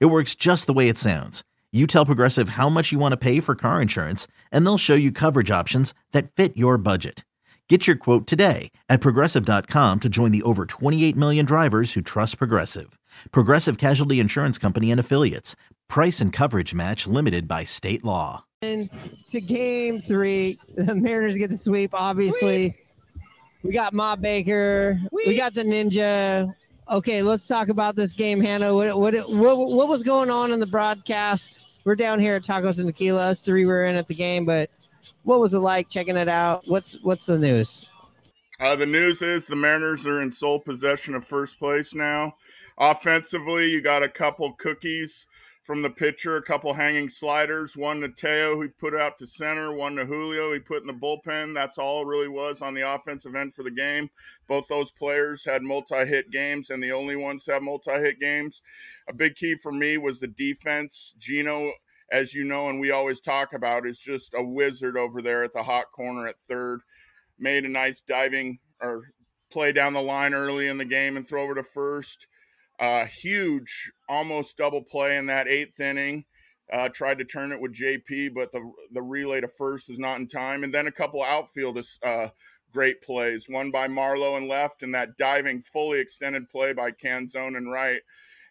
It works just the way it sounds. You tell Progressive how much you want to pay for car insurance, and they'll show you coverage options that fit your budget. Get your quote today at progressive.com to join the over 28 million drivers who trust Progressive. Progressive Casualty Insurance Company and Affiliates. Price and coverage match limited by state law. And To game three, the Mariners get the sweep, obviously. We got Ma Baker. We got the Ninja. Okay, let's talk about this game, Hannah. What, what what what was going on in the broadcast? We're down here at Tacos and Tequila. Us three were in at the game, but what was it like checking it out? What's what's the news? Uh, the news is the Mariners are in sole possession of first place now. Offensively, you got a couple cookies from the pitcher, a couple hanging sliders, one to Teo, who put out to center, one to Julio, he put in the bullpen. That's all really was on the offensive end for the game. Both those players had multi hit games and the only ones to have multi hit games. A big key for me was the defense. Geno, as you know, and we always talk about, is just a wizard over there at the hot corner at third. Made a nice diving or play down the line early in the game and throw over to first uh, huge, almost double play in that eighth inning. Uh, tried to turn it with JP, but the the relay to first was not in time. And then a couple outfield uh, great plays, one by Marlowe and left, and that diving, fully extended play by Canzone and right.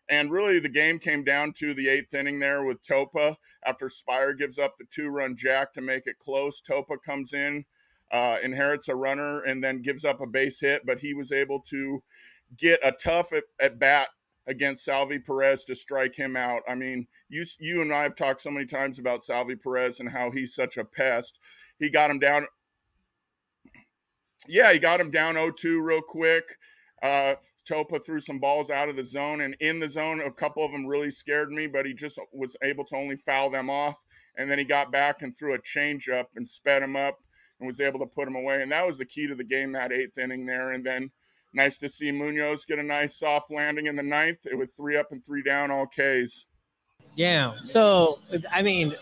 And really, the game came down to the eighth inning there with Topa. After Speier gives up the two run jack to make it close, Topa comes in, uh, inherits a runner, and then gives up a base hit, but he was able to get a tough at, at bat against Salvy Perez to strike him out. I mean, you you and I have talked so many times about Salvy Perez and how he's such a pest. He got him down. Yeah, he got him down 0-2 real quick. Uh, Topa threw some balls out of the zone and in the zone. A couple of them really scared me, but he just was able to only foul them off. And then he got back and threw a changeup and sped him up and was able to put him away. And that was the key to the game that eighth inning there. And then Nice to see Munoz get a nice soft landing in the ninth It was three up and three down, all Ks. Yeah. So, I mean,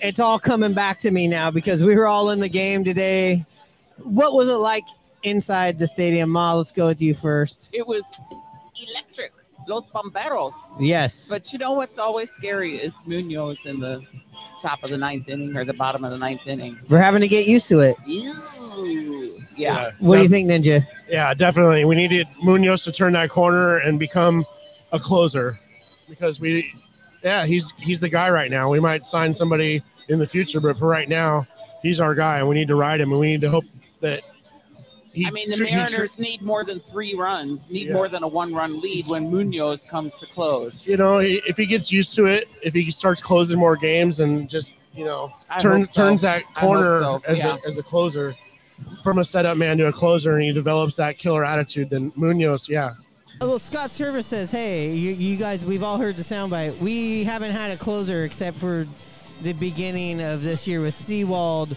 it's all coming back to me now because we were all in the game today. What was it like inside the stadium? Ma, let's go with you first. It was electric. Los Bomberos. Yes. But you know what's always scary is Munoz in the top of the ninth inning or the bottom of the ninth inning. We're having to get used to it. Yeah. What do you think, Ninja? Yeah, definitely. We needed Munoz to turn that corner and become a closer because we, yeah, he's he's the guy right now. We might sign somebody in the future, but for right now, he's our guy, and we need to ride him, and we need to hope that. He, I mean, the tr- he tr- Mariners need more than three runs, need Yeah. more than a one-run lead when Munoz comes to close. you know, if he gets used to it, if he starts closing more games and just you know I turns so. turns that corner so, as yeah. a as a closer from a setup man to a closer, and he develops that killer attitude, then Munoz, yeah, Well, Scott Servais says, "Hey, you, you guys, we've all heard the soundbite. We haven't had a closer except for the beginning of this year with Sewald.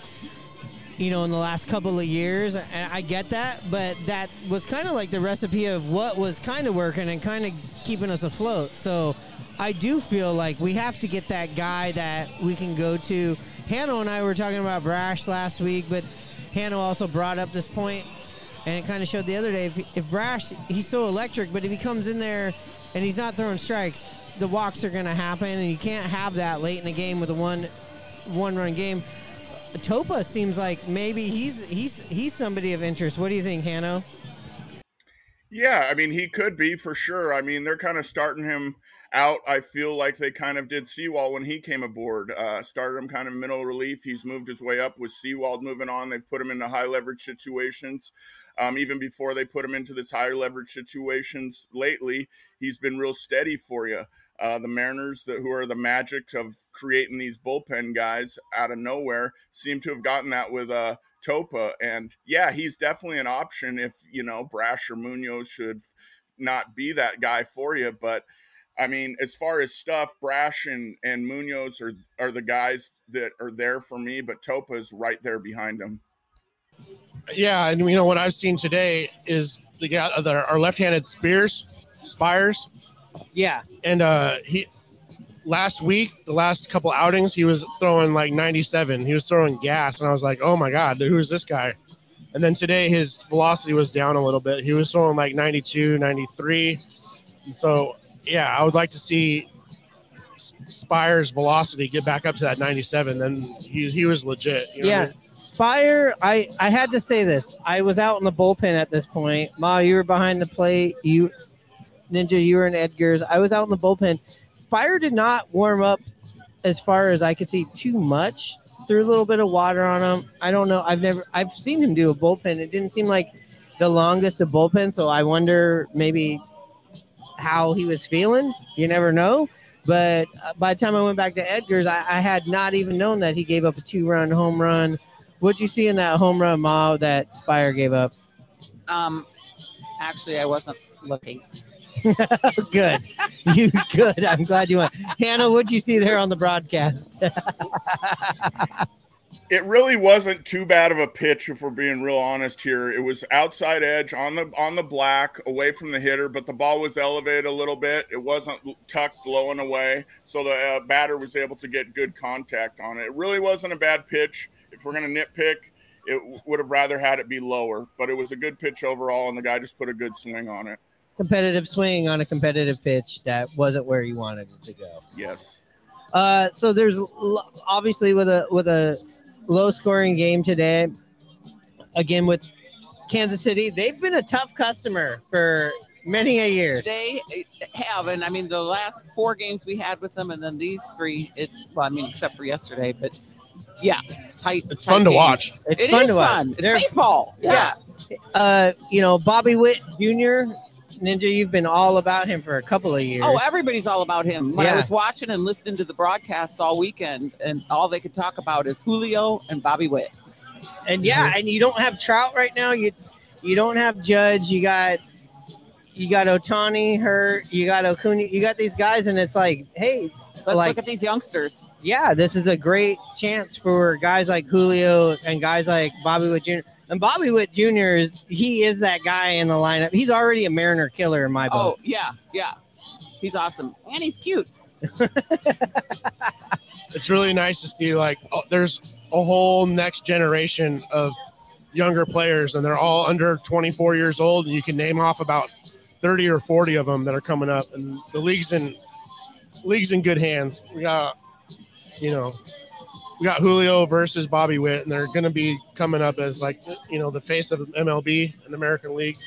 You know, in the last couple of years, I get that, but that was kind of like the recipe of what was kind of working and kind of keeping us afloat. So, I do feel like we have to get that guy that we can go to. Hannah and I were talking about Brash last week, but Hannah also brought up this point and it kind of showed the other day if, if Brash, he's so electric, but if he comes in there and he's not throwing strikes, the walks are going to happen, and you can't have that late in the game with a one one run game. Topa seems like maybe he's he's he's somebody of interest. What do you think, Hannah? Yeah, I mean, he could be for sure. I mean, they're kind of starting him out. I feel like they kind of did Sewald when he came aboard. Uh, started him kind of middle relief. He's moved his way up with Sewald moving on. They've put him into high leverage situations. Um, even before they put him into this higher leverage situations lately, he's been real steady for you. Uh, the Mariners, who are the magic of creating these bullpen guys out of nowhere, seem to have gotten that with uh, Topa. And yeah, he's definitely an option if, you know, Brash or Munoz should not be that guy for you. But I mean, as far as stuff, Brash and, and Munoz are, are the guys that are there for me, but Topa's right there behind him. Yeah, and you know what I've seen today is the guy, our left-handed Spears, Spires, Yeah. and uh, he last week, the last couple outings, he was throwing like 97. He was throwing gas, and I was like, oh my god, who is this guy? And then today his velocity was down a little bit. He was throwing like 92, 93. And so yeah, I would like to see Speier's velocity get back up to that 97. Then he, he was legit. you know Yeah. Speier, I, I had to say this. I was out in the bullpen at this point. Ma, you were behind the plate. You Ninja, you were in Edgar's. I was out in the bullpen. Speier did not warm up as far as I could see too much. Threw a little bit of water on him. I don't know. I've never I've seen him do a bullpen. It didn't seem like the longest of bullpen, so I wonder maybe how he was feeling. You never know. But uh, by the time I went back to Edgar's, I, I had not even known that he gave up a two-run home run. What'd you see in that home run, Ma, that Speier gave up? Um, actually, I wasn't looking. good. You good. I'm glad you went. Hannah, what'd you see there on the broadcast? It really wasn't too bad of a pitch, if we're being real honest here. It was outside edge on the on the black, away from the hitter, but the ball was elevated a little bit. It wasn't tucked low and away, so the uh, batter was able to get good contact on it. It really wasn't a bad pitch. If we're gonna nitpick, it would have rather had it be lower, but it was a good pitch overall, and the guy just put a good swing on it. Competitive swing on a competitive pitch that wasn't where you wanted it to go. Yes. Uh, so there's l- obviously with a with a low scoring game today. Again with Kansas City, they've been a tough customer for many a years. They have, and I mean, the last four games we had with them, and then these three, it's well, I mean, except for yesterday, but yeah, tight. It's tight fun to watch. It's It fun is to watch. fun. It's They're- baseball. Yeah. uh, you know, Bobby Witt Jr. Ninja, you've been all about him for a couple of years. Oh, everybody's all about him. When Yeah. I was watching and listening to the broadcasts all weekend, and all they could talk about is Julio and Bobby Witt. and yeah, mm-hmm. and you don't have Trout right now. You you don't have Judge. You got you got Ohtani hurt. You got Acuna. You got these guys, and it's like, hey, Let's Like- look at these youngsters. yeah, this is a great chance for guys like Julio and guys like Bobby Witt Jr. And Bobby Witt Jr. is he is that guy in the lineup. He's already a Mariner killer in my book. Oh, yeah, yeah. He's awesome. And he's cute. it's really nice to see like oh, there's a whole next generation of younger players and they're all under 24 years old and you can name off about 30 or 40 of them that are coming up and the league's in league's in good hands we got you know we got julio versus bobby witt and they're going to be coming up as like you know the face of mlb and the american league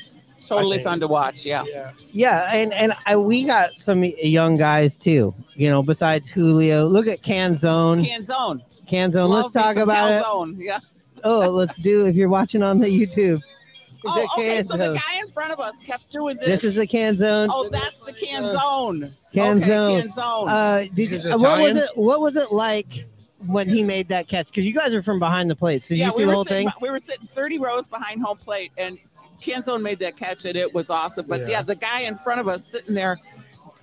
Totally fun to watch. Yeah. yeah Yeah, and and I, we got some young guys too. You know, besides Julio, look at Canzone. Canzone. Canzone. Love Let's talk some about it. Yeah. Oh, let's do. If you're watching on the YouTube, Oh, the okay. So the guy in front of us kept doing this. this is the Canzone. Oh, that's the Canzone. Canzone. Okay, Canzone. Uh, did, uh, what was it? What was it like when he made that catch? Because you guys are from behind the plate, so yeah, you see we the were whole sitting, thing. We were sitting 30 rows behind home plate, and Canzone made that catch, and it was awesome. But yeah, Yeah. the guy in front of us sitting there,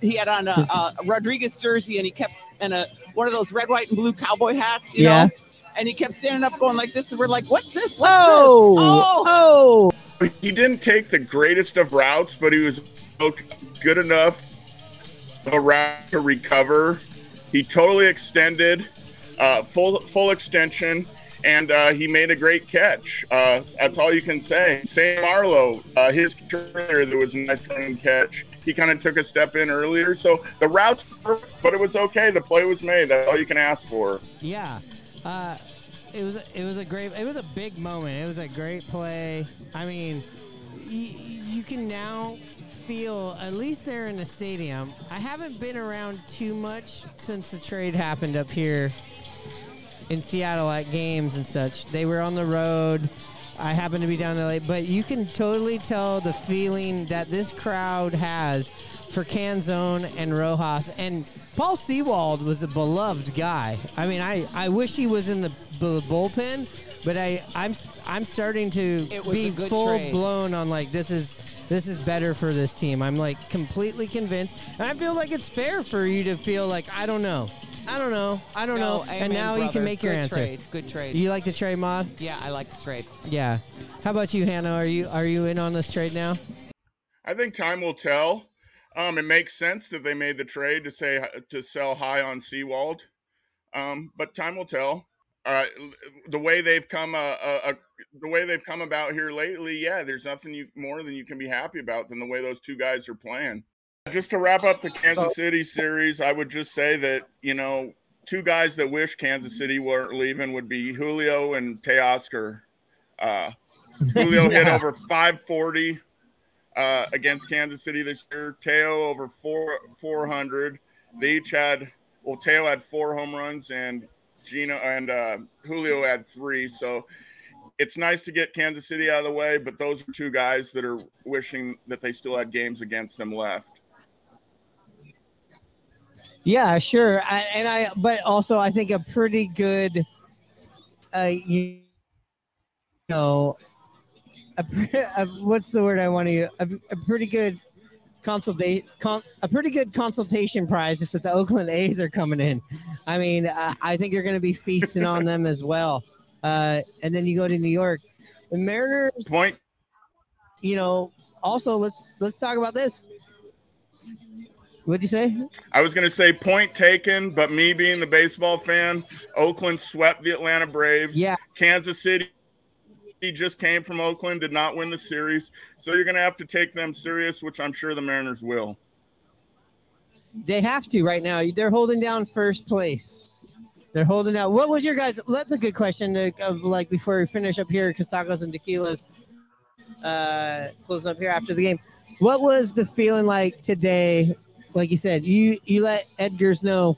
he had on a, a Rodriguez jersey, and he kept in a one of those red, white, and blue cowboy hats, you Yeah. know. And he kept standing up, going like this, and we're like, "What's this? What's Oh, this?" Oh, oh, He didn't take the greatest of routes, but he was good enough a route to recover. He totally extended, uh, full full extension, and uh, he made a great catch. Uh, that's all you can say. Sam Marlowe, uh, his earlier, there was a nice running catch. He kind of took a step in earlier, so the routes, but it was okay. The play was made. That's all you can ask for. yeah. It was it was a great it was a big moment. It was a great play. I mean, y- you can now feel at least there in the stadium. I haven't been around too much since the trade happened up here in Seattle at games and such. They were on the road. I happen to be down there late, but you can totally tell the feeling that this crowd has for Canzone and Rojas. And Paul Sewald was a beloved guy. I mean, I, I wish he was in the, the bullpen, but I I'm I'm starting to be full trade. blown on like this is this is better for this team. I'm like completely convinced, and I feel like it's fair for you to feel like I don't know, I don't know, I don't No, know, amen, and now you brother. can make your Good answer. Trade. Good trade. Do you like the trade mod? yeah, I like the trade. Yeah. How about you, Hannah? Are you are you in on this trade now? I think time will tell. Um, it makes sense that they made the trade to say to sell high on Sewald, um, but time will tell. Uh, the way they've come, uh, uh, uh, the way they've come about here lately, yeah, there's nothing you more than you can be happy about than the way those two guys are playing. Just to wrap up the Kansas So- City series, I would just say that you know two guys that wish Kansas City weren't leaving would be Julio and Teoscar. Uh, Julio hit over 540 uh, against Kansas City this year. Teo over four 400. They each had well, Teo had four home runs and Geno and uh, Julio had three. So it's nice to get Kansas City out of the way, but those are two guys that are wishing that they still had games against them left. Yeah, sure. I, and I, but also I think a pretty good, uh, you know, a, a what's the word I want to use? A, a pretty good consultation, con, a pretty good consultation prize is that the Oakland A's are coming in. I mean, uh, I think you're going to be feasting on them as well. Uh, and then you go to New York, the Mariners. Point You know, also let's let's talk about this. What'd you say? I was going to say point taken, but me being the baseball fan, Oakland swept the Atlanta Braves. Yeah. Kansas City he just came from Oakland, did not win the series. So you're going to have to take them serious, which I'm sure the Mariners will. They have to right now. They're holding down first place. They're holding out. What was your guys? That's a good question. To, of like before we finish up here, because tacos and tequilas uh, close up here after the game. What was the feeling like today? Like you said, you you let Edgar's know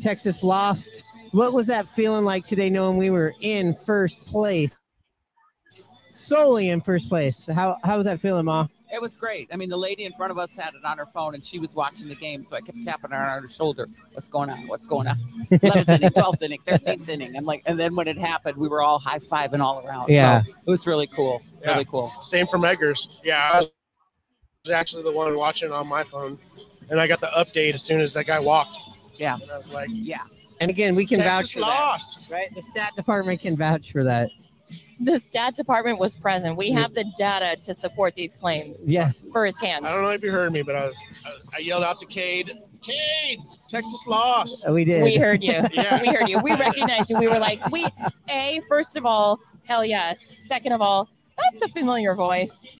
Texas lost. What was that feeling like today, knowing we were in first place, solely in first place? How how was that feeling, Ma? It was great. I mean, the lady in front of us had it on her phone and she was watching the game. So I kept tapping her on her shoulder. What's going on? What's going on? 11th inning, 12th inning, 13th inning. I'm like, and then when it happened, we were all high fiving all around. Yeah. So it was really cool. Yeah. Really cool. Same from Edgar's. Yeah, I was actually the one watching on my phone, and I got the update as soon as that guy walked. Yeah. And I was like, Yeah. And again, we can vouch Texas for that. Texas lost. right? The stat department can vouch for that. The stat department was present. We have the data to support these claims Yes. firsthand. I don't know if you heard me, but I was I, I yelled out to Cade, Cade, Texas lost. Uh, We did. We heard you. Yeah. We heard you. We recognized you. We were like, we, A, first of all, hell yes. Second of all, that's a familiar voice.